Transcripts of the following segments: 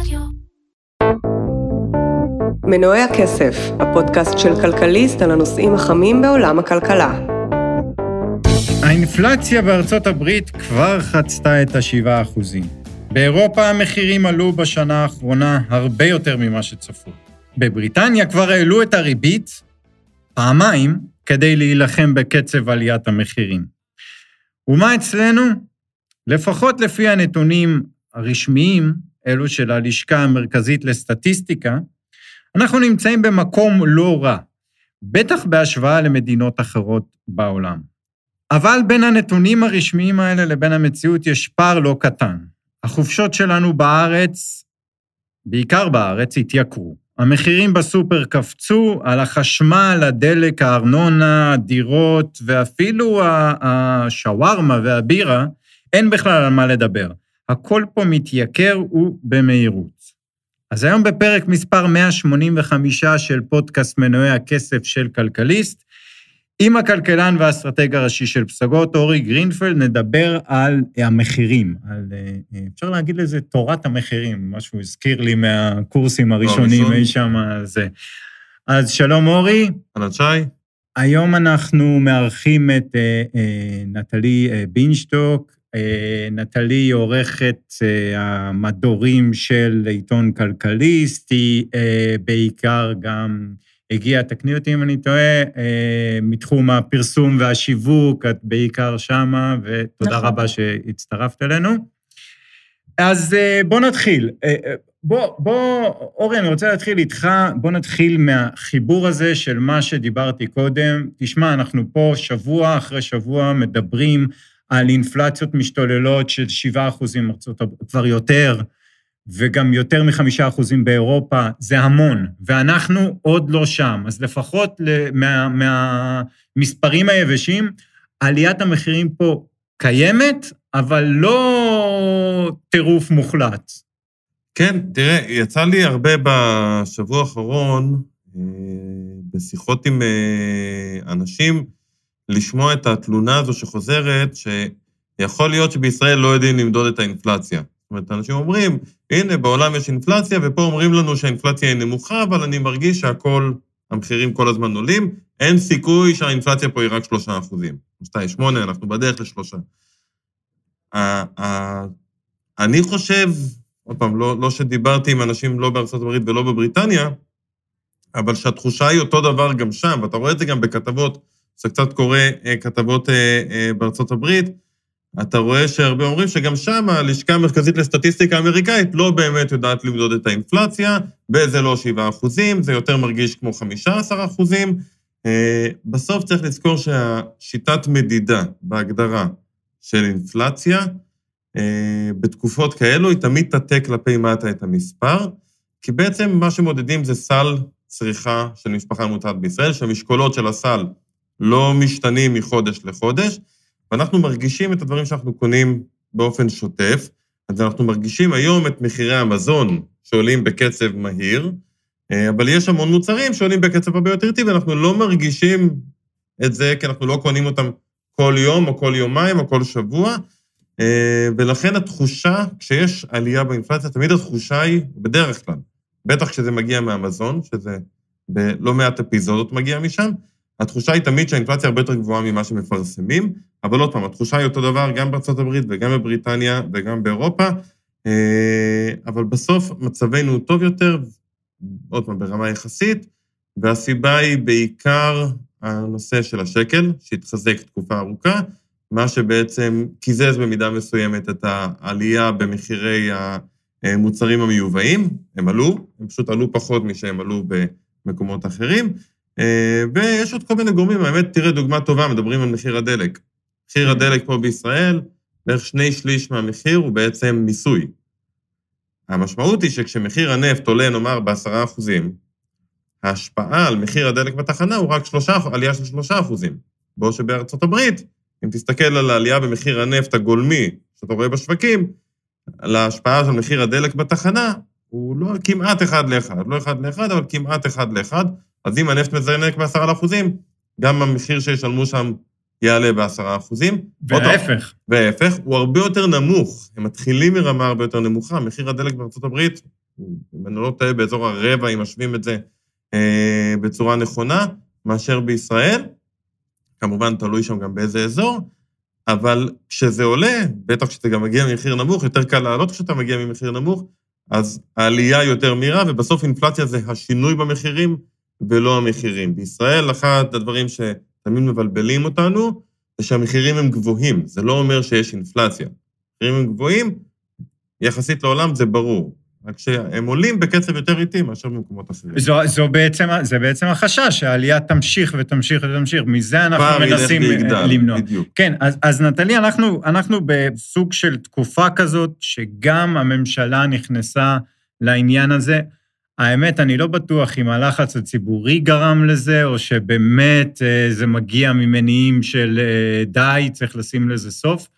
רדיו. מנועי הכסף, הפודקאסט של כלכליסט על הנושאים החמים בעולם הכלכלה. האינפלציה בארצות הברית כבר חצתה את ה-7%. באירופה המחירים עלו בשנה האחרונה הרבה יותר ממה שצפו. בבריטניה כבר העלו את הריבית פעמיים כדי להילחם בקצב עליית המחירים. ומה אצלנו? לפחות לפי הנתונים הרשמיים, אלו של הלשכה המרכזית לסטטיסטיקה, אנחנו נמצאים במקום לא רע, בטח בהשוואה למדינות אחרות בעולם. אבל בין הנתונים הרשמיים האלה לבין המציאות יש פער לא קטן. החופשות שלנו בארץ, בעיקר בארץ, התייקרו. המחירים בסופר קפצו, על החשמל, הדלק, הארנונה, הדירות, ואפילו השווארמה והבירה, אין בכלל על מה לדבר. הכל פה מתייקר ובמהירות. אז היום בפרק מספר 185 של פודקאסט מנועי הכסף של כלכליסט, עם הכלכלן והאסטרטג הראשי של פסגות, אורי גרינפלד, נדבר על המחירים, על, אה, אפשר להגיד לזה תורת המחירים, מה שהוא הזכיר לי מהקורסים הראשונים אי שם, זה. אז שלום אורי. אהלן שי. היום אנחנו מארחים את אה, אה, נטלי בינשטוק. נטלי היא עורכת המדורים של עיתון כלכליסט, היא בעיקר גם... הגיעה, תקני אותי אם אני טועה, אה, מתחום הפרסום והשיווק, את בעיקר שמה, ותודה נכון. רבה שהצטרפת אלינו. אז אה, בוא נתחיל. אה, בוא, בוא, אורי, אני רוצה להתחיל איתך, בוא נתחיל מהחיבור הזה של מה שדיברתי קודם. תשמע, אנחנו פה שבוע אחרי שבוע מדברים על אינפלציות משתוללות של 7 אחוזים, כבר יותר, וגם יותר מחמישה אחוזים באירופה, זה המון, ואנחנו עוד לא שם. אז לפחות מה, מהמספרים היבשים, עליית המחירים פה קיימת, אבל לא טירוף מוחלט. כן, תראה, יצא לי הרבה בשבוע האחרון, אה, בשיחות עם אה, אנשים, לשמוע את התלונה הזו שחוזרת, שיכול להיות שבישראל לא יודעים למדוד את האינפלציה. זאת אומרת, אנשים אומרים, הנה, בעולם יש אינפלציה, ופה אומרים לנו שהאינפלציה היא נמוכה, אבל אני מרגיש שהכל, המחירים כל הזמן עולים, אין סיכוי שהאינפלציה פה היא רק שלושה אחוזים. שתיים, שמונה, אנחנו בדרך לשלושה. אני חושב, עוד פעם, לא, לא שדיברתי עם אנשים לא בארצות הברית ולא בבריטניה, אבל שהתחושה היא אותו דבר גם שם, ואתה רואה את זה גם בכתבות, זה קצת קורה, אה, כתבות אה, אה, בארצות הברית, אתה רואה שהרבה אומרים שגם שם הלשכה המרכזית לסטטיסטיקה האמריקאית לא באמת יודעת למדוד את האינפלציה, וזה לא 7 אחוזים, זה יותר מרגיש כמו 15 אחוזים. אה, בסוף צריך לזכור שהשיטת מדידה בהגדרה של אינפלציה, אה, בתקופות כאלו היא תמיד תטה כלפי מטה את המספר, כי בעצם מה שמודדים זה סל צריכה של משפחה ממוצעת בישראל, שהמשקולות של הסל לא משתנים מחודש לחודש, ואנחנו מרגישים את הדברים שאנחנו קונים באופן שוטף, אז אנחנו מרגישים היום את מחירי המזון שעולים בקצב מהיר, אה, אבל יש המון מוצרים שעולים בקצב הרבה יותר איטי, ואנחנו לא מרגישים את זה, כי אנחנו לא קונים אותם כל יום, או כל יומיים, או כל שבוע, אה, ולכן התחושה, כשיש עלייה באינפלציה, תמיד התחושה היא, בדרך כלל, בטח כשזה מגיע מהמזון, שזה בלא מעט אפיזודות מגיע משם, התחושה היא תמיד שהאינפלציה הרבה יותר גבוהה ממה שמפרסמים, אבל עוד פעם, התחושה היא אותו דבר גם בארצות הברית וגם בבריטניה וגם באירופה, אה, אבל בסוף מצבנו טוב יותר, עוד פעם, ברמה יחסית, והסיבה היא בעיקר הנושא של השקל, שהתחזק תקופה ארוכה, מה שבעצם קיזז במידה מסוימת את העלייה במחירי המוצרים המיובאים, הם עלו, הם פשוט עלו פחות משהם עלו במקומות אחרים, ויש עוד כל מיני גורמים, האמת, תראה דוגמה טובה, מדברים על מחיר הדלק. מחיר הדלק פה בישראל, בערך שני שליש מהמחיר הוא בעצם מיסוי. המשמעות היא שכשמחיר הנפט עולה, נאמר, בעשרה אחוזים, ההשפעה על מחיר הדלק בתחנה הוא רק שלושה, עלייה של שלושה אחוזים. בעוד שבארצות הברית, אם תסתכל על העלייה במחיר הנפט הגולמי שאתה רואה בשווקים, על ההשפעה של מחיר הדלק בתחנה, הוא לא כמעט אחד לאחד, לא אחד לאחד, אבל כמעט אחד לאחד. אז אם הנפט מזנק בעשרה אחוזים, גם המחיר שישלמו שם יעלה בעשרה אחוזים. וההפך. וההפך, הוא הרבה יותר נמוך. הם מתחילים מרמה הרבה יותר נמוכה. מחיר הדלק בארצות הברית אם אני לא טועה, באזור הרבע, אם משווים את זה אה, בצורה נכונה, מאשר בישראל. כמובן, תלוי שם גם באיזה אזור, אבל כשזה עולה, בטח כשאתה גם מגיע ממחיר נמוך, יותר קל לעלות כשאתה מגיע ממחיר נמוך, אז העלייה יותר מהירה, ובסוף אינפלציה זה השינוי במחירים ולא המחירים. בישראל, אחד הדברים שתמיד מבלבלים אותנו, זה שהמחירים הם גבוהים. זה לא אומר שיש אינפלציה. המחירים הם גבוהים, יחסית לעולם זה ברור. רק שהם עולים בקצב יותר איטי מאשר במקומות אחרים. זו, זו בעצם, זה בעצם החשש, שהעלייה תמשיך ותמשיך ותמשיך. מזה אנחנו מנסים ויגדל, למנוע. בדיוק. כן, אז, אז נטלי, אנחנו, אנחנו בסוג של תקופה כזאת, שגם הממשלה נכנסה לעניין הזה. האמת, אני לא בטוח אם הלחץ הציבורי גרם לזה, או שבאמת אה, זה מגיע ממניעים של אה, די, צריך לשים לזה סוף.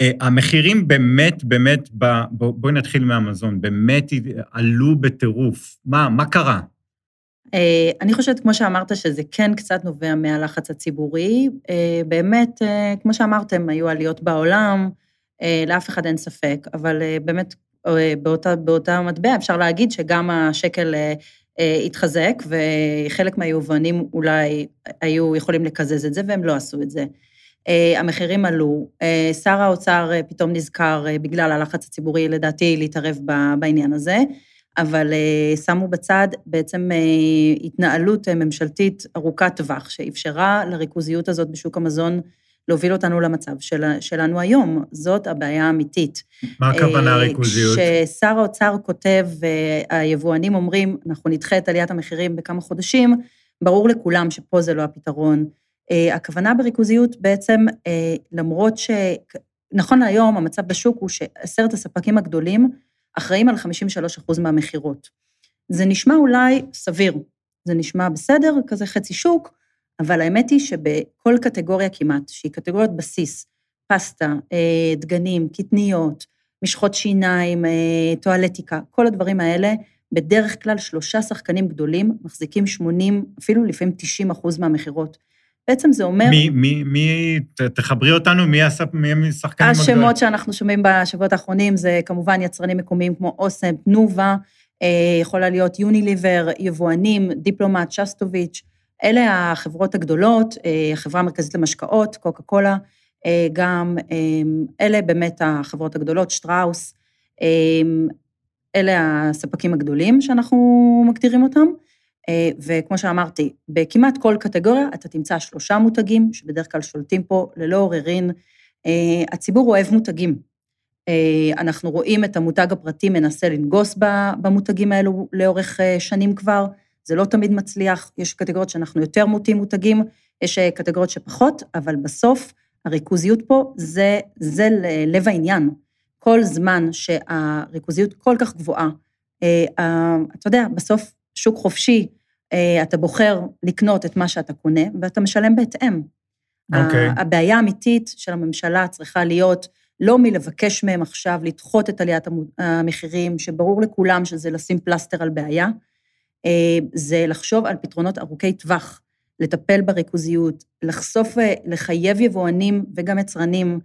אה, המחירים באמת, באמת, בואי נתחיל מהמזון, באמת עלו בטירוף. מה, מה קרה? אני חושבת, כמו שאמרת, שזה כן קצת נובע מהלחץ הציבורי. באמת, כמו שאמרתם, היו עליות בעולם, לאף אחד אין ספק, אבל באמת, באותה, באותה מטבע אפשר להגיד שגם השקל התחזק, וחלק מהיובנים אולי היו יכולים לקזז את זה, והם לא עשו את זה. אה, המחירים עלו, אה, שר האוצר אה, פתאום נזכר בגלל הלחץ הציבורי, לדעתי, להתערב בעניין הזה, אבל שמו בצד בעצם התנהלות ממשלתית ארוכת טווח, שאפשרה לריכוזיות הזאת בשוק המזון להוביל אותנו למצב של, שלנו היום. זאת הבעיה האמיתית. מה הכוונה ריכוזיות? ששר האוצר כותב, והיבואנים אומרים, אנחנו נדחה את עליית המחירים בכמה חודשים, ברור לכולם שפה זה לא הפתרון. Uh, הכוונה בריכוזיות בעצם, למרות שנכון להיום המצב בשוק הוא שעשרת הספקים הגדולים אחראים על 53% מהמכירות. זה נשמע אולי סביר, זה נשמע בסדר, כזה חצי שוק, אבל האמת היא שבכל קטגוריה כמעט, שהיא קטגוריית בסיס, פסטה, אה, דגנים, קטניות, משחות שיניים, טואלטיקה, כל הדברים האלה, בדרך כלל שלושה שחקנים גדולים מחזיקים 80, אפילו לפעמים 90 אחוז מהמכירות. בעצם זה אומר... מי, מי, מי, תחברי אותנו, מי, השחקנים הגדולים? השמות שאנחנו שומעים בשבועות האחרונים זה כמובן יצרנים מקומיים כמו אוסם, תנובה, אה, יכולה להיות יוניליבר, יבואנים, דיפלומט, שסטוביץ', אלה החברות הגדולות, אה, החברה המרכזית למשקאות, קוקה קולה, אה, גם אלה באמת החברות הגדולות, שטראוס, אלה הספקים הגדולים שאנחנו מגדירים אותם. אה, וכמו שאמרתי, בכמעט כל קטגוריה אתה תמצא שלושה מותגים, שבדרך כלל שולטים פה ללא עוררין. אה, הציבור אוהב מותגים. אה, אנחנו רואים את המותג הפרטי מנסה לנגוס במותגים האלו לאורך שנים כבר, זה לא תמיד מצליח, יש קטגוריות שאנחנו יותר מוטים מותגים, יש קטגוריות שפחות, אבל בסוף הריכוזיות פה זה, זה לב העניין. כל זמן שהריכוזיות כל כך גבוהה, אתה יודע, בסוף שוק חופשי, אה, אתה בוחר לקנות את מה שאתה קונה, ואתה משלם בהתאם. אוקיי. Okay. הבעיה האמיתית של הממשלה צריכה להיות לא מלבקש מהם עכשיו לדחות את עליית המחירים, שברור לכולם שזה לשים פלסטר על בעיה, אה, זה לחשוב על פתרונות ארוכי טווח, לטפל בריכוזיות, לחשוף, אה, לחייב יבואנים וגם יצרנים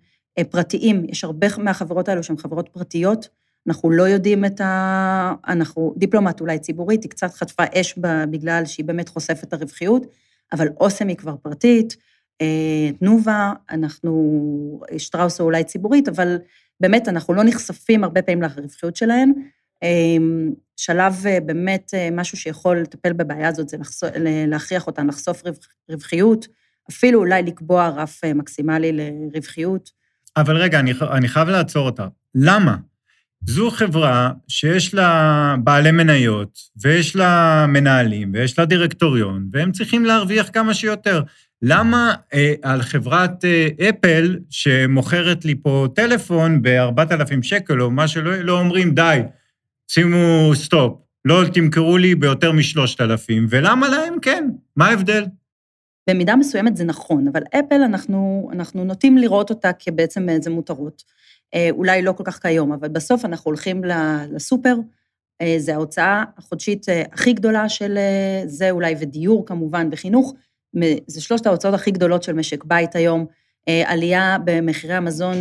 פרטיים. יש הרבה מהחברות האלו שהן חברות פרטיות, אנחנו לא יודעים את ה... אנחנו, דיפלומט אולי ציבורית, היא קצת חטפה אש בגלל שהיא באמת חושפת את הרווחיות, אבל אוסם היא כבר פרטית, אה, תנובה, אנחנו, שטראוס אולי ציבורית, אבל באמת אנחנו לא נחשפים הרבה פעמים לרווחיות שלהן. אה, שלב אה, באמת משהו שיכול לטפל בבעיה הזאת זה לחשוף, להכריח אותן לחשוף רווחיות, אפילו אולי לקבוע רף מקסימלי לרווחיות. אבל רגע, אני, אני חייב לעצור אותה. למה? זו חברה שיש לה בעלי מניות, ויש לה מנהלים, ויש לה דירקטוריון, והם צריכים להרוויח כמה שיותר. למה אה, על חברת אה, אפל, שמוכרת לי פה טלפון ב-4,000 שקל, או מה שלא, לא אומרים, די, שימו סטופ, לא תמכרו לי ביותר מ-3,000, ולמה להם כן? מה ההבדל? במידה מסוימת זה נכון, אבל אפל, אנחנו, אנחנו נוטים לראות אותה כבעצם איזה מותרות. אה, אולי לא כל כך כיום, אבל בסוף אנחנו הולכים לסופר, אה, זה ההוצאה החודשית אה, הכי גדולה של זה אולי, ודיור כמובן, וחינוך, זה שלושת ההוצאות הכי גדולות של משק בית היום. עלייה במחירי המזון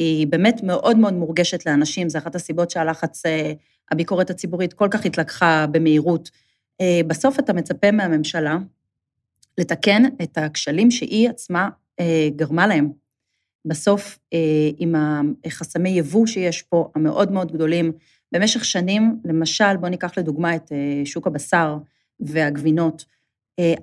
היא באמת מאוד מאוד מורגשת לאנשים, זו אחת הסיבות שהלחץ הביקורת הציבורית כל כך התלקחה במהירות. אה, בסוף אתה מצפה מהממשלה לתקן את הכשלים שהיא עצמה אה, גרמה להם. בסוף, עם החסמי יבוא שיש פה, המאוד מאוד גדולים, במשך שנים, למשל, בואו ניקח לדוגמה את שוק הבשר והגבינות,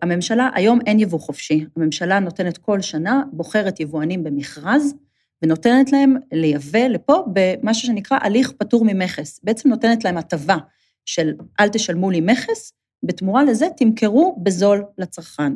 הממשלה, היום אין יבוא חופשי, הממשלה נותנת כל שנה, בוחרת יבואנים במכרז, ונותנת להם לייבא לפה במשהו שנקרא הליך פטור ממכס. בעצם נותנת להם הטבה של אל תשלמו לי מכס, בתמורה לזה תמכרו בזול לצרכן.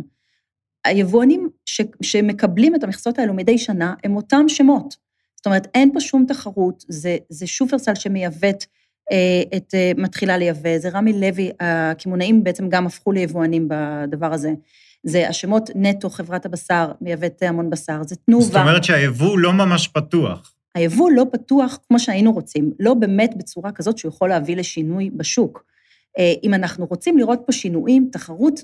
היבואנים ש, שמקבלים את המכסות האלו מדי שנה הם אותם שמות. זאת אומרת, אין פה שום תחרות, זה, זה שופרסל שמייבאת אה, את, אה, מתחילה לייבא, זה רמי לוי, הקמעונאים בעצם גם הפכו ליבואנים בדבר הזה. זה השמות נטו, חברת הבשר, מייבאת המון בשר, זה תנובה. זאת אומרת שהיבוא לא ממש פתוח. היבוא לא פתוח כמו שהיינו רוצים, לא באמת בצורה כזאת שהוא יכול להביא לשינוי בשוק. אה, אם אנחנו רוצים לראות פה שינויים, תחרות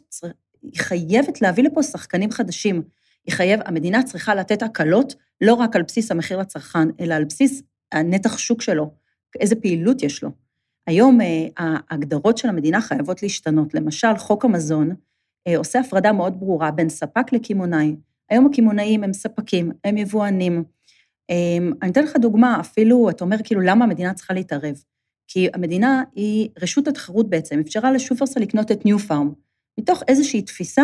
היא חייבת להביא לפה שחקנים חדשים. היא חייב, המדינה צריכה לתת הקלות לא רק על בסיס המחיר לצרכן, אלא על בסיס הנתח שוק שלו, איזה פעילות יש לו. היום אה, ההגדרות של המדינה חייבות להשתנות. למשל, חוק המזון, אה, עושה הפרדה מאוד ברורה בין ספק לקמעונאי. היום הקמעונאים הם ספקים, הם יבואנים. אמ, אני אתן לך דוגמה, אפילו, אתה אומר כאילו, למה המדינה צריכה להתערב? כי המדינה היא, רשות התחרות בעצם, אפשרה לשופרסל לקנות את ניו פארם, מתוך איזושהי תפיסה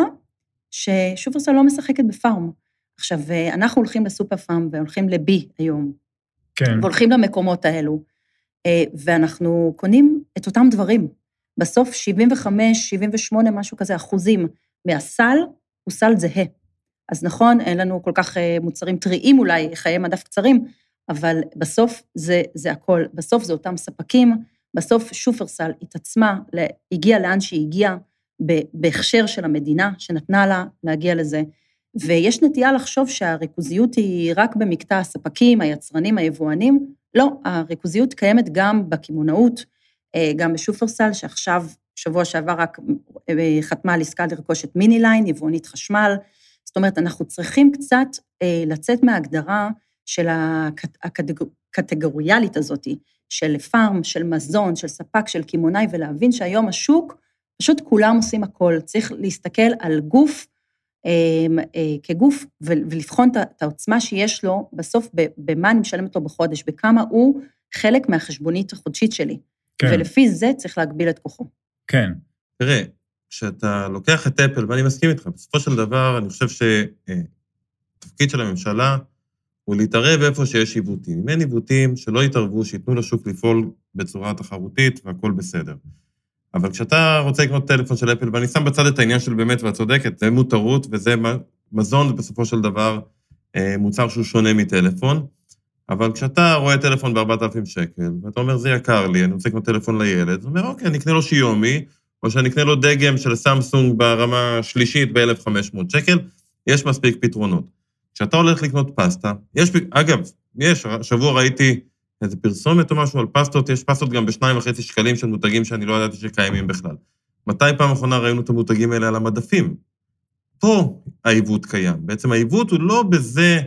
ששופרסל לא משחקת בפארם. עכשיו, אה, אנחנו הולכים לסופר פארם והולכים לבי היום. כן. והולכים למקומות האלו, אה, ואנחנו קונים את אותם דברים. בסוף 75, 78, משהו כזה, אחוזים מהסל הוא סל זהה. אז נכון, אין לנו כל כך אה, מוצרים טריים אולי, חיי מדף קצרים, אבל בסוף זה, זה הכל, בסוף זה אותם ספקים, בסוף שופרסל התעצמה, הגיעה לאן שהיא הגיעה, בהכשר של המדינה שנתנה לה להגיע לזה. ויש נטייה לחשוב שהריכוזיות היא רק במקטע הספקים, היצרנים, היבואנים. לא, הריכוזיות קיימת גם בקמעונאות, גם בשופרסל, שעכשיו, שבוע שעבר רק אה, חתמה על עסקה לרכוש את מיני ליין, יבואנית חשמל. זאת אומרת, אנחנו צריכים קצת אה, לצאת מההגדרה של הקטגוריאלית הזאת, של פארם, של מזון, של ספק, של קמעונאי, ולהבין שהיום השוק, פשוט כולם עושים הכל. צריך להסתכל על גוף כגוף ולבחון את העוצמה שיש לו, בסוף במה אני משלמת לו בחודש, בכמה הוא חלק מהחשבונית החודשית שלי. כן. ולפי זה צריך להגביל את כוחו. כן. תראה, כשאתה לוקח את אפל, ואני מסכים איתך, בסופו של דבר, אני חושב שהתפקיד של הממשלה הוא להתערב איפה שיש עיוותים. אם אין עיוותים, שלא יתערבו, שייתנו לשוק לפעול בצורה תחרותית והכול בסדר. אבל כשאתה רוצה לקנות טלפון של אפל, ואני שם בצד את העניין של באמת, ואת צודקת, זה מותרות וזה מזון, בסופו של דבר אה, מוצר שהוא שונה מטלפון, אבל כשאתה רואה טלפון ב-4,000 שקל, ואתה אומר, זה יקר לי, אני רוצה לקנות טלפון לילד, הוא אומר, אוקיי, אני אקנה לו שיומי, או שאני אקנה לו דגם של סמסונג ברמה השלישית ב-1,500 שקל, יש מספיק פתרונות. כשאתה הולך לקנות פסטה, יש, אגב, יש, השבוע ראיתי איזה פרסומת או משהו על פסטות, יש פסטות גם בשניים וחצי שקלים של מותגים שאני לא ידעתי שקיימים בכלל. מתי פעם אחרונה ראינו את המותגים האלה על המדפים? פה העיוות קיים. בעצם העיוות הוא לא בזה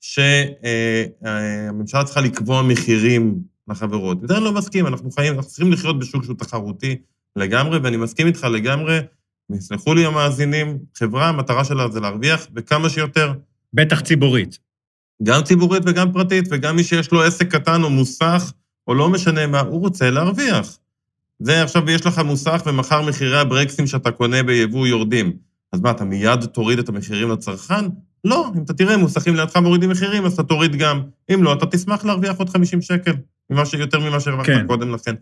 שהממשלה צריכה לקבוע מחירים לחברות. בזה אני לא מסכים, אנחנו חיים, אנחנו צריכים לחיות בשוק שהוא תחרותי לגמרי, ואני מסכים איתך לגמרי, יסלחו לי המאזינים, חברה, המטרה שלה זה להרוויח, וכמה שיותר. בטח ציבורית. גם ציבורית וגם פרטית, וגם מי שיש לו עסק קטן או מוסך, או לא משנה מה, הוא רוצה להרוויח. זה עכשיו יש לך מוסך ומחר מחירי הברקסים שאתה קונה ביבוא יורדים. אז מה, אתה מיד תוריד את המחירים לצרכן? לא, אם אתה תראה מוסכים לידך מורידים מחירים, אז אתה תוריד גם. אם לא, אתה תשמח להרוויח עוד 50 שקל, ממה יותר ממה שהרווחת כן. קודם לכן.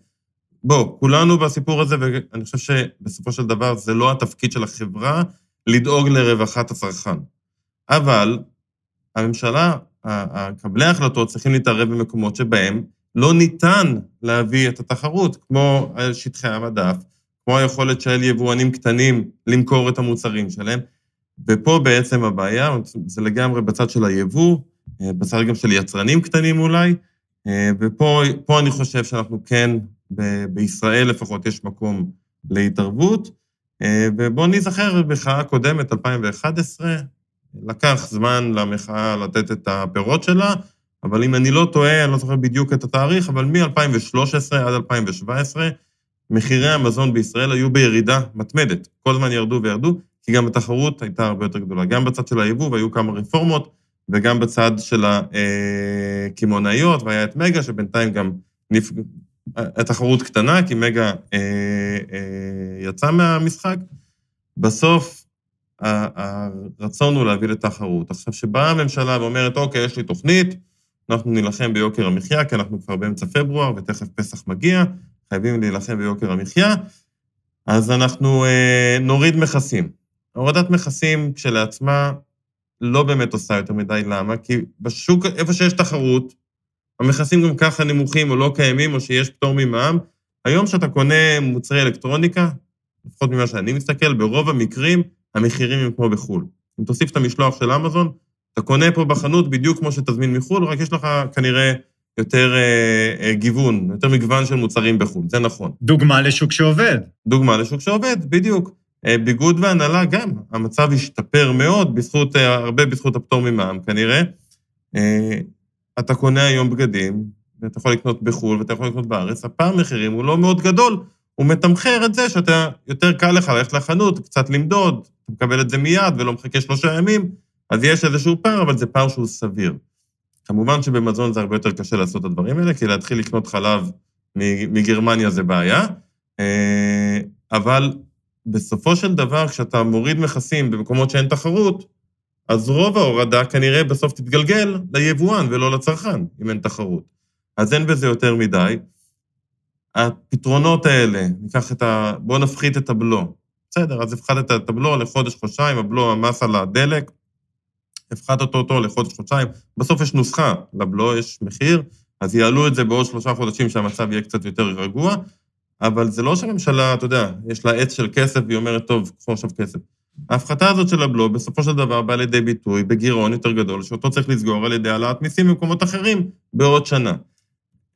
בוא, כולנו בסיפור הזה, ואני חושב שבסופו של דבר זה לא התפקיד של החברה לדאוג לרווחת הצרכן. אבל הממשלה, קבלי ההחלטות צריכים להתערב במקומות שבהם לא ניתן להביא את התחרות, כמו שטחי המדף, כמו היכולת של יבואנים קטנים למכור את המוצרים שלהם. ופה בעצם הבעיה, זה לגמרי בצד של היבוא, אה, בצד גם של יצרנים קטנים אולי, אה, ופה אני חושב שאנחנו כן, ב- בישראל לפחות, יש מקום להתערבות. אה, ובואו נזכר, במחאה הקודמת, 2011, לקח זמן למחאה לתת את הפירות שלה, אבל אם אני לא טועה, אני לא זוכר בדיוק את התאריך, אבל מ-2013 עד 2017, מחירי המזון בישראל היו בירידה מתמדת. כל הזמן ירדו וירדו, כי גם התחרות הייתה הרבה יותר גדולה. גם בצד של היבוא, והיו כמה רפורמות, וגם בצד של הקמעונאיות, והיה את מגה, שבינתיים גם נפ... התחרות קטנה, כי מגה אה, אה, יצא מהמשחק. בסוף, הרצון הוא להביא לתחרות. עכשיו, שבאה הממשלה ואומרת, אוקיי, יש לי תוכנית, אנחנו נילחם ביוקר המחיה, כי אנחנו כבר באמצע פברואר, ותכף פסח מגיע, חייבים להילחם ביוקר המחיה, אז אנחנו אה, נוריד מכסים. הורדת מכסים כשלעצמה לא באמת עושה יותר מדי, למה? כי בשוק, איפה שיש תחרות, המכסים גם ככה נמוכים או לא קיימים, או שיש פטור ממע"מ. היום כשאתה קונה מוצרי אלקטרוניקה, לפחות ממה שאני מסתכל, ברוב המקרים המחירים הם כמו בחו"ל. אם תוסיף את המשלוח של אמזון, אתה קונה פה בחנות בדיוק כמו שתזמין מחו"ל, רק יש לך כנראה יותר אה, אה, גיוון, יותר מגוון של מוצרים בחו"ל, זה נכון. דוגמה לשוק שעובד. דוגמה לשוק שעובד, בדיוק. אה, ביגוד והנהלה גם, המצב השתפר מאוד, בזכות, אה, הרבה בזכות הפטור ממע"מ כנראה. אה, אתה קונה היום בגדים, ואתה יכול לקנות בחו"ל ואתה יכול לקנות בארץ, הפער מחירים הוא לא מאוד גדול, הוא מתמחר את זה שאתה, יותר קל לך ללכת לחנות, קצת למדוד, אתה מקבל את זה מיד ולא מחכה שלושה ימים, אז יש איזשהו פער, אבל זה פער שהוא סביר. כמובן שבמזון זה הרבה יותר קשה לעשות את הדברים האלה, כי להתחיל לקנות חלב מגרמניה זה בעיה, אבל בסופו של דבר, כשאתה מוריד מכסים במקומות שאין תחרות, אז רוב ההורדה כנראה בסוף תתגלגל ליבואן ולא לצרכן, אם אין תחרות. אז אין בזה יותר מדי. הפתרונות האלה, ניקח את ה... בואו נפחית את הבלו. בסדר, אז הפחתת את הבלו לחודש-חודשיים, הבלו, המס על הדלק, הפחתת אותו לחודש-חודשיים. בסוף יש נוסחה לבלו, יש מחיר, אז יעלו את זה בעוד שלושה חודשים שהמצב יהיה קצת יותר רגוע, אבל זה לא שהממשלה, אתה יודע, יש לה עץ של כסף והיא אומרת, טוב, קחו עכשיו כסף. ההפחתה הזאת של הבלו בסופו של דבר באה לידי ביטוי בגירעון יותר גדול, שאותו צריך לסגור על ידי העלאת מיסים במקומות אחרים בעוד שנה.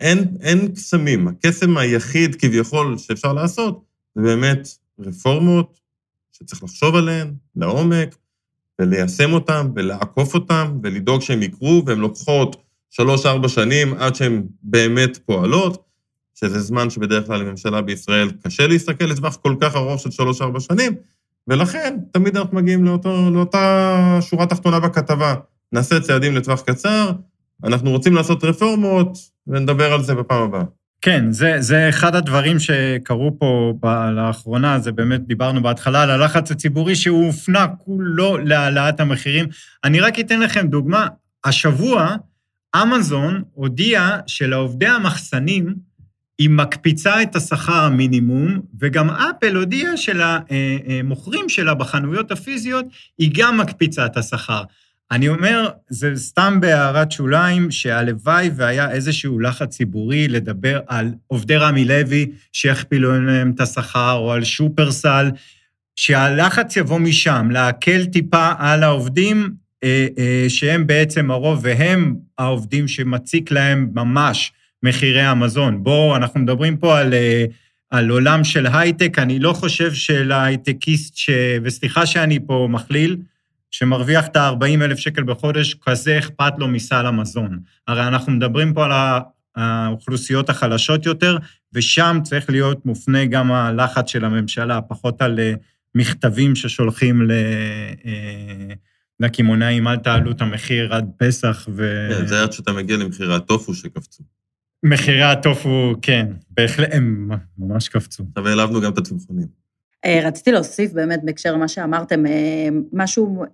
אין, אין קסמים. הקסם היחיד כביכול שאפשר לעשות זה באמת רפורמות שצריך לחשוב עליהן לעומק, וליישם אותן, ולעקוף אותן, ולדאוג שהן יקרו, והן לוקחות שלוש-ארבע שנים עד שהן באמת פועלות, שזה זמן שבדרך כלל לממשלה בישראל קשה להסתכל לטווח כל כך ארוך של שלוש-ארבע שנים, ולכן תמיד אנחנו מגיעים לאותו, לאותה שורה תחתונה בכתבה. נעשה צעדים לטווח קצר, אנחנו רוצים לעשות רפורמות, ונדבר על זה בפעם הבאה. כן, זה, זה אחד הדברים שקרו פה ב- לאחרונה, זה באמת, דיברנו בהתחלה על הלחץ הציבורי שהוא הופנה כולו להעלאת המחירים. אני רק אתן לכם דוגמה, השבוע אמזון הודיעה שלעובדי המחסנים, היא מקפיצה את השכר המינימום, וגם אפל הודיעה שלמוכרים שלה בחנויות הפיזיות, היא גם מקפיצה את השכר. אני אומר, זה סתם בהערת שוליים, שהלוואי והיה איזשהו לחץ ציבורי לדבר על עובדי רמי לוי שיכפילו להם את השכר, או על שופרסל, שהלחץ יבוא משם, להקל טיפה על העובדים, אה, אה, שהם בעצם הרוב, והם העובדים שמציק להם ממש מחירי המזון. בואו, אנחנו מדברים פה על... אה, על עולם של הייטק, אני לא חושב שלהייטקיסט, ש... וסליחה שאני פה מכליל, שמרוויח את ה-40 אלף שקל בחודש, כזה אכפת לו מסל המזון. הרי אנחנו מדברים פה על האוכלוסיות החלשות יותר, ושם צריך להיות מופנה גם הלחץ של הממשלה, פחות על אה, מכתבים ששולחים אה, לקמעונאים, אל תעלו את המחיר עד פסח ו... כן, זה עד שאתה מגיע למחירי הטופו שקפצו. מחירי הטופו, כן, בהחלט, הם ממש קפצו. עכשיו העלבנו גם את הצמחונים. אה, רציתי להוסיף באמת בהקשר למה שאמרתם, משהו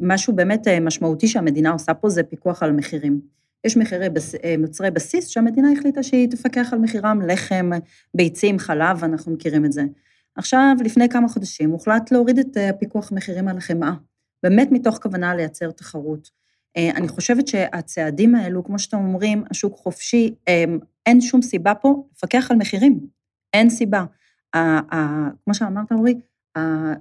משהו באמת אה, משמעותי שהמדינה עושה פה זה פיקוח על מחירים. יש מחירי בס... אה, מוצרי בסיס שהמדינה החליטה שהיא תפקח על מחירם, לחם, ביצים, חלב, אנחנו מכירים את זה. עכשיו, לפני כמה חודשים, הוחלט להוריד את אה, פיקוח מחירים על החמאה, באמת מתוך כוונה לייצר תחרות. אני חושבת שהצעדים האלו, כמו שאתם אומרים, השוק חופשי, אין שום סיבה פה לפקח על מחירים. אין סיבה. כמו שאמרת, אורי,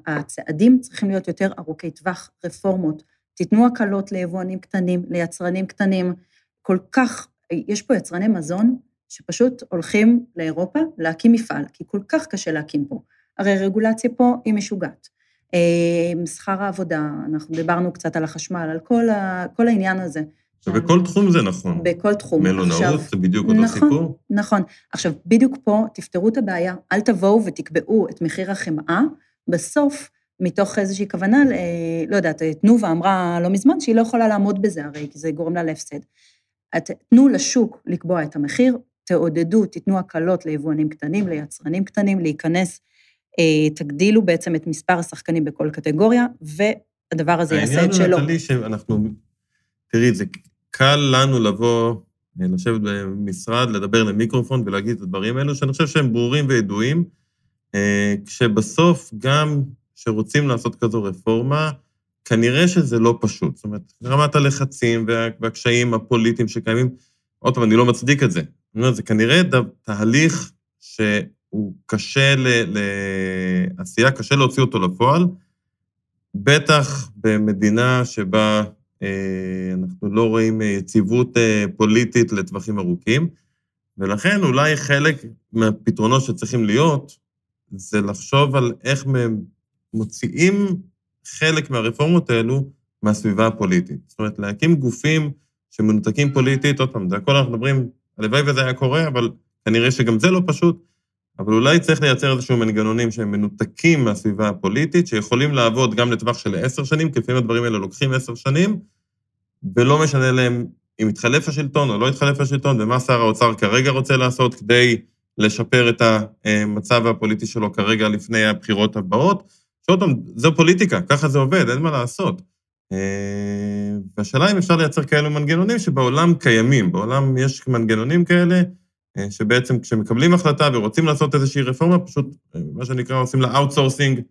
הצעדים צריכים להיות יותר ארוכי טווח, רפורמות. תיתנו הקלות ליבואנים קטנים, ליצרנים קטנים. כל כך, יש פה יצרני מזון שפשוט הולכים לאירופה להקים מפעל, כי כל כך קשה להקים פה. הרי רגולציה פה היא משוגעת. אה, שכר העבודה, אנחנו דיברנו קצת על החשמל, על כל, ה, כל העניין הזה, ובכל תחום זה נכון. בכל תחום. מלונאות עכשיו, זה בדיוק אותו נכון. סיפור. נכון. עכשיו, בדיוק פה תפתרו את הבעיה, אל תבואו ותקבעו את מחיר החמאה, בסוף, מתוך איזושהי כוונה, אה, לא יודעת, תנובה אמרה לא מזמן שהיא לא יכולה לעמוד בזה הרי, כי זה גורם לה להפסד. תנו לשוק לקבוע את המחיר, תעודדו, תיתנו הקלות ליבואנים קטנים, ליצרנים קטנים, להיכנס, אה, תגדילו בעצם את מספר השחקנים בכל קטגוריה, והדבר הזה יעשה העניין את הוא, שלו. נטלי, שאנחנו... תראי, זה קל לנו לבוא, אה, לשבת במשרד, לדבר למיקרופון ולהגיד את הדברים האלו, שאני חושב שהם ברורים וידועים, אה, כשבסוף גם כשרוצים לעשות כזו רפורמה, כנראה שזה לא פשוט. זאת אומרת, רמת הלחצים וה- והקשיים הפוליטיים שקיימים, עוד פעם, אני לא מצדיק את זה. אני אומר, זה כנראה תהליך שהוא קשה ל- לעשייה, קשה להוציא אותו לפועל, בטח במדינה שבה אה, אנחנו לא רואים אה, יציבות אה, פוליטית לטווחים ארוכים, ולכן אולי חלק מהפתרונות שצריכים להיות, זה לחשוב על איך מוציאים חלק מהרפורמות האלו מהסביבה הפוליטית. זאת אומרת, להקים גופים שמנותקים פוליטית, עוד פעם, זה הכל אנחנו מדברים, הלוואי וזה היה קורה, אבל כנראה שגם זה לא פשוט, אבל אולי צריך לייצר איזשהו מנגנונים שהם מנותקים מהסביבה הפוליטית, שיכולים לעבוד גם לטווח של עשר שנים, כי לפעמים הדברים האלה לוקחים עשר שנים, ולא משנה להם אם התחלף השלטון או לא התחלף השלטון, ומה שר האוצר כרגע רוצה לעשות כדי לשפר את המצב הפוליטי שלו כרגע לפני הבחירות הבאות. שעוד פעם, זו פוליטיקה, ככה זה עובד, אין מה לעשות. אה, והשאלה אם אפשר לייצר כאלו מנגנונים שבעולם קיימים. בעולם יש מנגנונים כאלה, שבעצם כשמקבלים החלטה ורוצים לעשות איזושהי רפורמה, פשוט, אה, מה שנקרא, עושים לה outsourcing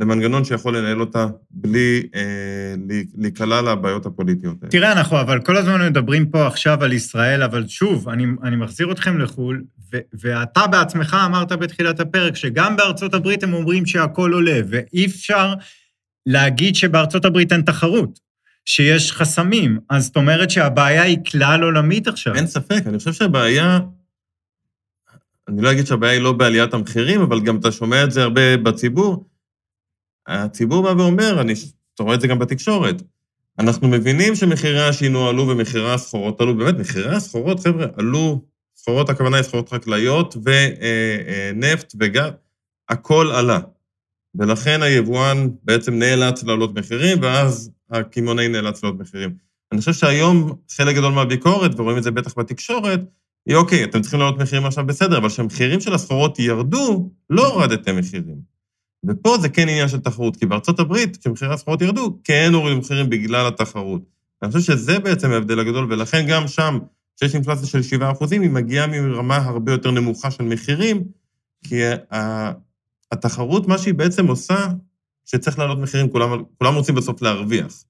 למנגנון שיכול לנהל אותה בלי אה, להיקלע לבעיות הפוליטיות האלה. תראה, אנחנו אבל כל הזמן מדברים פה עכשיו על ישראל, אבל שוב, אני, אני מחזיר אתכם לחו"ל, ו, ואתה בעצמך אמרת בתחילת הפרק שגם בארצות הברית הם אומרים שהכול עולה, ואי אפשר להגיד שבארצות הברית אין תחרות, שיש חסמים. אז זאת אומרת שהבעיה היא כלל עולמית עכשיו. אין ספק, אני חושב שהבעיה, אני לא אגיד שהבעיה היא לא בעליית המחירים, אבל גם אתה שומע את זה הרבה בציבור. הציבור בא ואומר, אני, אתה רואה את זה גם בתקשורת, אנחנו מבינים שמחירי השינוע עלו ומחירי הסחורות עלו, באמת, מחירי הסחורות, חבר'ה, עלו, סחורות, הכוונה היא סחורות חקלאיות ונפט וגז, הכל עלה. ולכן היבואן בעצם נאלץ להעלות מחירים, ואז הקמעונאי נאלץ להעלות מחירים. אני חושב שהיום חלק גדול מהביקורת, ורואים את זה בטח בתקשורת, היא אוקיי, אתם צריכים להעלות מחירים עכשיו בסדר, אבל כשהמחירים של הסחורות ירדו, לא הורדתם מחירים. ופה זה כן עניין של תחרות, כי בארצות הברית, כשמחירי הסחורות ירדו, כן הורידו מחירים בגלל התחרות. אני חושב שזה בעצם ההבדל הגדול, ולכן גם שם, כשיש אינפלציה של 7%, היא מגיעה מרמה הרבה יותר נמוכה של מחירים, כי התחרות, מה שהיא בעצם עושה, שצריך להעלות מחירים, כולם, כולם רוצים בסוף להרוויח.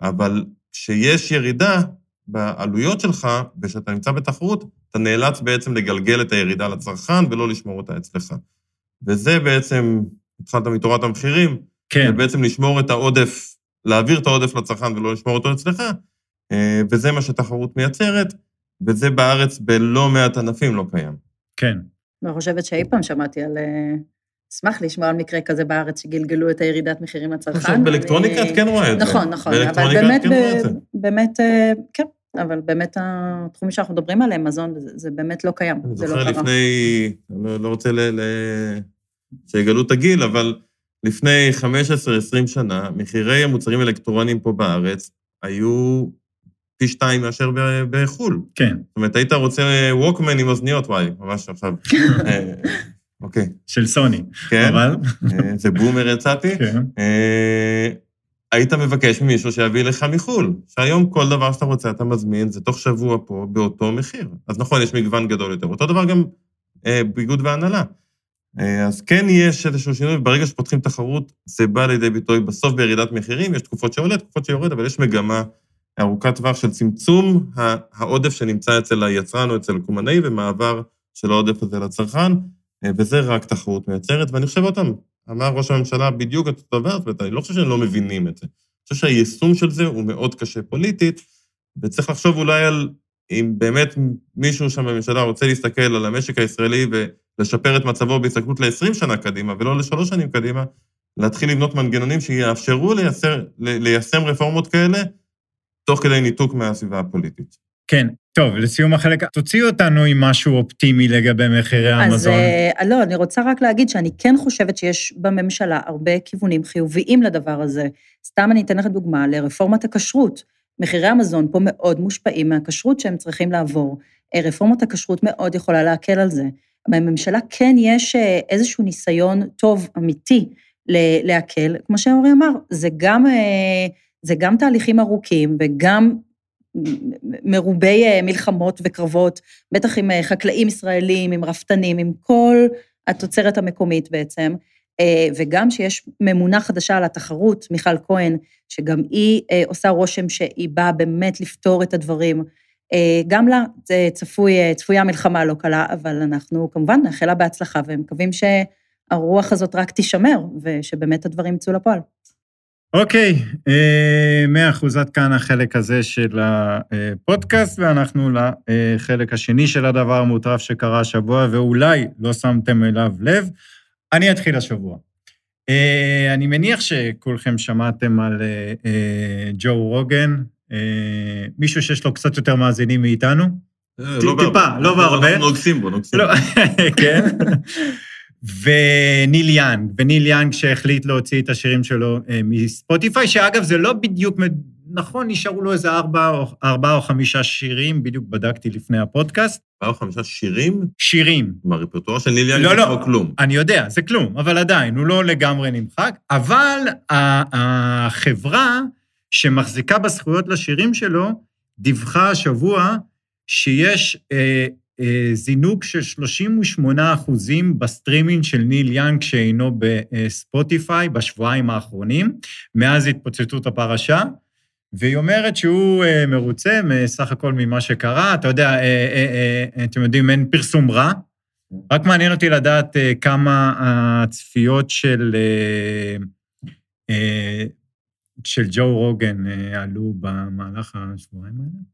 אבל כשיש ירידה בעלויות שלך, וכשאתה נמצא בתחרות, אתה נאלץ בעצם לגלגל את הירידה לצרכן ולא לשמור אותה אצלך. וזה בעצם, התחלת מתורת המחירים, כן. ובעצם לשמור את העודף, להעביר את העודף לצרכן ולא לשמור אותו אצלך, אה, וזה מה שתחרות מייצרת, וזה בארץ בלא מעט ענפים לא קיים. כן. אני חושבת שאי פעם שמעתי על... אה, אשמח לשמוע על מקרה כזה בארץ שגלגלו את הירידת מחירים לצרכן. עכשיו, באלקטרוניקה אני- את כן רואה את זה. נכון, נכון, אבל באלקטרוניקה את באמת, כן רואה את זה. ב- באמת, אה, כן, אבל באמת התחומים שאנחנו מדברים עליהם, מזון, זה, זה באמת לא קיים, אני זה לא זוכר. לפני, אני לא, לא רוצה ל, ל, שיגלו את הגיל, אבל לפני 15-20 שנה, מחירי המוצרים האלקטרוניים פה בארץ היו פי שתיים מאשר בחו"ל. כן, זאת אומרת, היית רוצה ווקמן עם אוזניות, וואי, ממש עכשיו. אה, אוקיי, של סוני. כן, אבל, אה, זה בומר יצאתי. כן. היית מבקש ממישהו שיביא לך מחו"ל, שהיום כל דבר שאתה רוצה אתה מזמין, זה תוך שבוע פה באותו מחיר. אז נכון, יש מגוון גדול יותר. אותו דבר גם אה, ביגוד והנהלה. אה, אז כן יש איזשהו שינוי, וברגע שפותחים תחרות, זה בא לידי ביטוי בסוף בירידת מחירים, יש תקופות שעולה, תקופות שיורד, אבל יש מגמה ארוכת טווח של צמצום העודף שנמצא אצל היצרן או אצל הקומנאי, ומעבר של העודף הזה לצרכן, אה, וזה רק תחרות מייצרת, ואני חושב עוד פעם, אמר ראש הממשלה בדיוק את אותו דבר, זאת אומרת, אני לא חושב שהם לא מבינים את זה. אני חושב שהיישום של זה הוא מאוד קשה פוליטית, וצריך לחשוב אולי על אם באמת מישהו שם בממשלה רוצה להסתכל על המשק הישראלי ולשפר את מצבו בהסתכלות ל-20 שנה קדימה, ולא לשלוש שנים קדימה, להתחיל לבנות מנגנונים שיאפשרו לייצר, ל- ליישם רפורמות כאלה, תוך כדי ניתוק מהסביבה הפוליטית. כן, טוב, לסיום החלק, תוציאו אותנו עם משהו אופטימי לגבי מחירי המזון. אז אה, לא, אני רוצה רק להגיד שאני כן חושבת שיש בממשלה הרבה כיוונים חיוביים לדבר הזה. סתם אני אתן לך דוגמה לרפורמת הכשרות. מחירי המזון פה מאוד מושפעים מהכשרות שהם צריכים לעבור. אה, רפורמת הכשרות מאוד יכולה להקל על זה. בממשלה כן יש אה, איזשהו ניסיון טוב, אמיתי, להקל. כמו שאורי אמר, זה גם, זה גם תהליכים ארוכים וגם מרובי אה, מלחמות וקרבות, בטח עם אה, חקלאים ישראלים, עם רפתנים, עם כל התוצרת המקומית בעצם, אה, וגם שיש ממונה חדשה על התחרות, מיכל כהן, שגם היא עושה רושם שהיא באה באמת לפתור את הדברים. גם לה צפוי, צפויה מלחמה לא קלה, אבל אנחנו כמובן נאחל לה בהצלחה ומקווים שהרוח הזאת רק תישמר, ושבאמת הדברים יצאו לפועל. אוקיי, אה, מאה אחוז, עד כאן החלק הזה של הפודקאסט, ואנחנו לחלק השני של הדבר המוטרף שקרה השבוע, ואולי לא שמתם אליו לב. אני אתחיל השבוע. אה, אני מניח שכולכם שמעתם על אה, ג'ו רוגן, מישהו שיש לו קצת יותר מאזינים מאיתנו. לא טיפה, לא בהרבה. אנחנו נוגסים בו, נוגסים. לא, כן. וניל יאנג, וניל יאנג שהחליט להוציא את השירים שלו אה, מספוטיפיי, שאגב, זה לא בדיוק, נכון, נשארו לו איזה ארבע או, ארבע או חמישה שירים, בדיוק בדקתי לפני הפודקאסט. ארבע או חמישה שירים? שירים. מהרפרטואר של ניל יאנג לא, זה לא, כמו כלום. אני יודע, זה כלום, אבל עדיין, הוא לא לגמרי נמחק. אבל החברה שמחזיקה בזכויות לשירים שלו, דיווחה השבוע שיש אה, זינוק של 38 אחוזים בסטרימינג של ניל יאנג שאינו בספוטיפיי בשבועיים האחרונים, מאז התפוצצות הפרשה, והיא אומרת שהוא אה, מרוצה מסך הכל ממה שקרה. אתה יודע, אה, אתם יודעים, אין פרסום רע, רק מעניין אותי לדעת כמה הצפיות של, של ג'ו רוגן עלו במהלך השבועיים האלה.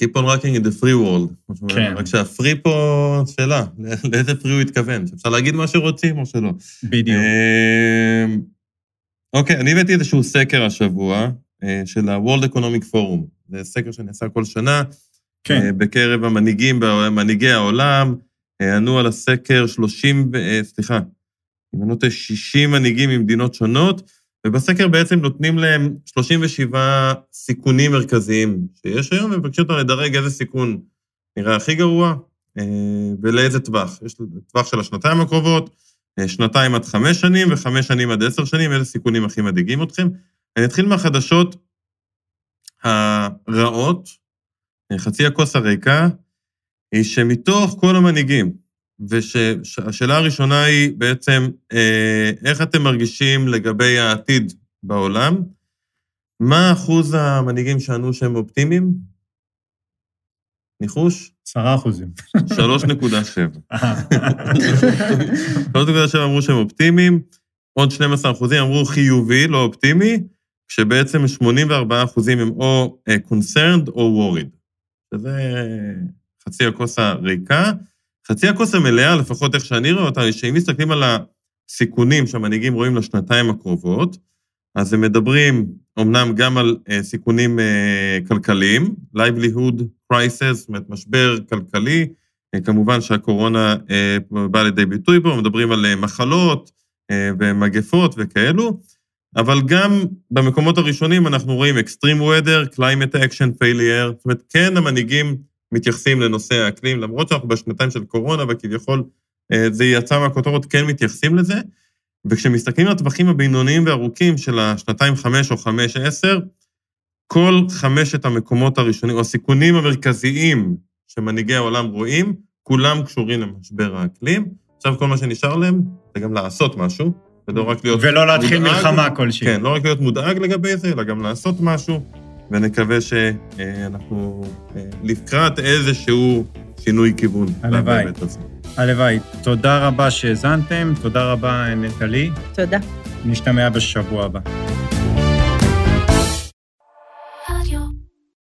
Keep on rocking in the free world. כן. רק שהפרי פה, שאלה, לאיזה פרי הוא התכוון? אפשר להגיד מה שרוצים או שלא? בדיוק. אמ, אוקיי, אני הבאתי איזשהו סקר השבוע אה, של ה-World Economic Forum. זה סקר שנעשה כל שנה. כן. אה, בקרב המנהיגים, מנהיגי העולם, אה, ענו על הסקר 30, סליחה, אם אני לא טועה, 60 מנהיגים ממדינות שונות, ובסקר בעצם נותנים להם 37 סיכונים מרכזיים שיש היום, ומבקשים אותם לדרג איזה סיכון נראה הכי גרוע אה, ולאיזה טווח. יש טווח של השנתיים הקרובות, אה, שנתיים עד חמש שנים וחמש שנים עד עשר שנים, איזה סיכונים הכי מדאיגים אתכם. אני אתחיל מהחדשות הרעות, אה, חצי הכוס הריקה, היא שמתוך כל המנהיגים, והשאלה הראשונה היא בעצם, אה, איך אתם מרגישים לגבי העתיד בעולם? מה אחוז המנהיגים שענו שהם אופטימיים? ניחוש? עשרה אחוזים. 3.7. 3.7 אמרו שהם אופטימיים, עוד 12 אחוזים אמרו חיובי, לא אופטימי, כשבעצם 84 אחוזים הם או אה, concerned או worried. שזה חצי הכוס הריקה. חצי הכוס המלאה, לפחות איך שאני רואה אותה, שאם מסתכלים על הסיכונים שהמנהיגים רואים לשנתיים הקרובות, אז הם מדברים אמנם גם על uh, סיכונים uh, כלכליים, livelihood crisis, זאת אומרת, משבר כלכלי, uh, כמובן שהקורונה uh, באה לידי ביטוי פה, מדברים על uh, מחלות uh, ומגפות וכאלו, אבל גם במקומות הראשונים אנחנו רואים extreme weather, climate action failure, זאת אומרת, כן המנהיגים מתייחסים לנושא האקלים, למרות שאנחנו בשנתיים של קורונה וכביכול אה, זה יצא מהכותרות, כן מתייחסים לזה. וכשמסתכלים על הטווחים הבינוניים והארוכים של השנתיים חמש או חמש עשר, כל חמשת המקומות הראשונים, או הסיכונים המרכזיים שמנהיגי העולם רואים, כולם קשורים למשבר האקלים. עכשיו כל מה שנשאר להם זה גם לעשות משהו, ולא רק להיות ולא להתחיל מודאג, מלחמה כלשהי. כן, לא רק להיות מודאג לגבי זה, אלא גם לעשות משהו. ונקווה שאנחנו אה, לקראת איזשהו שינוי כיוון. הלוואי. הלוואי. תודה רבה שהאזנתם, תודה רבה, נטלי. תודה. נשתמע בשבוע הבא.